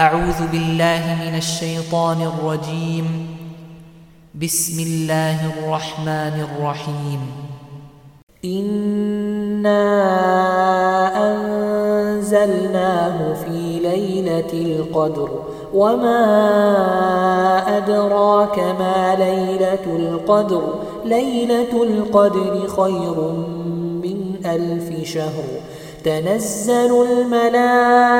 أعوذ بالله من الشيطان الرجيم. بسم الله الرحمن الرحيم. إنا أنزلناه في ليلة القدر وما أدراك ما ليلة القدر. ليلة القدر خير من ألف شهر. تنزل الملائكة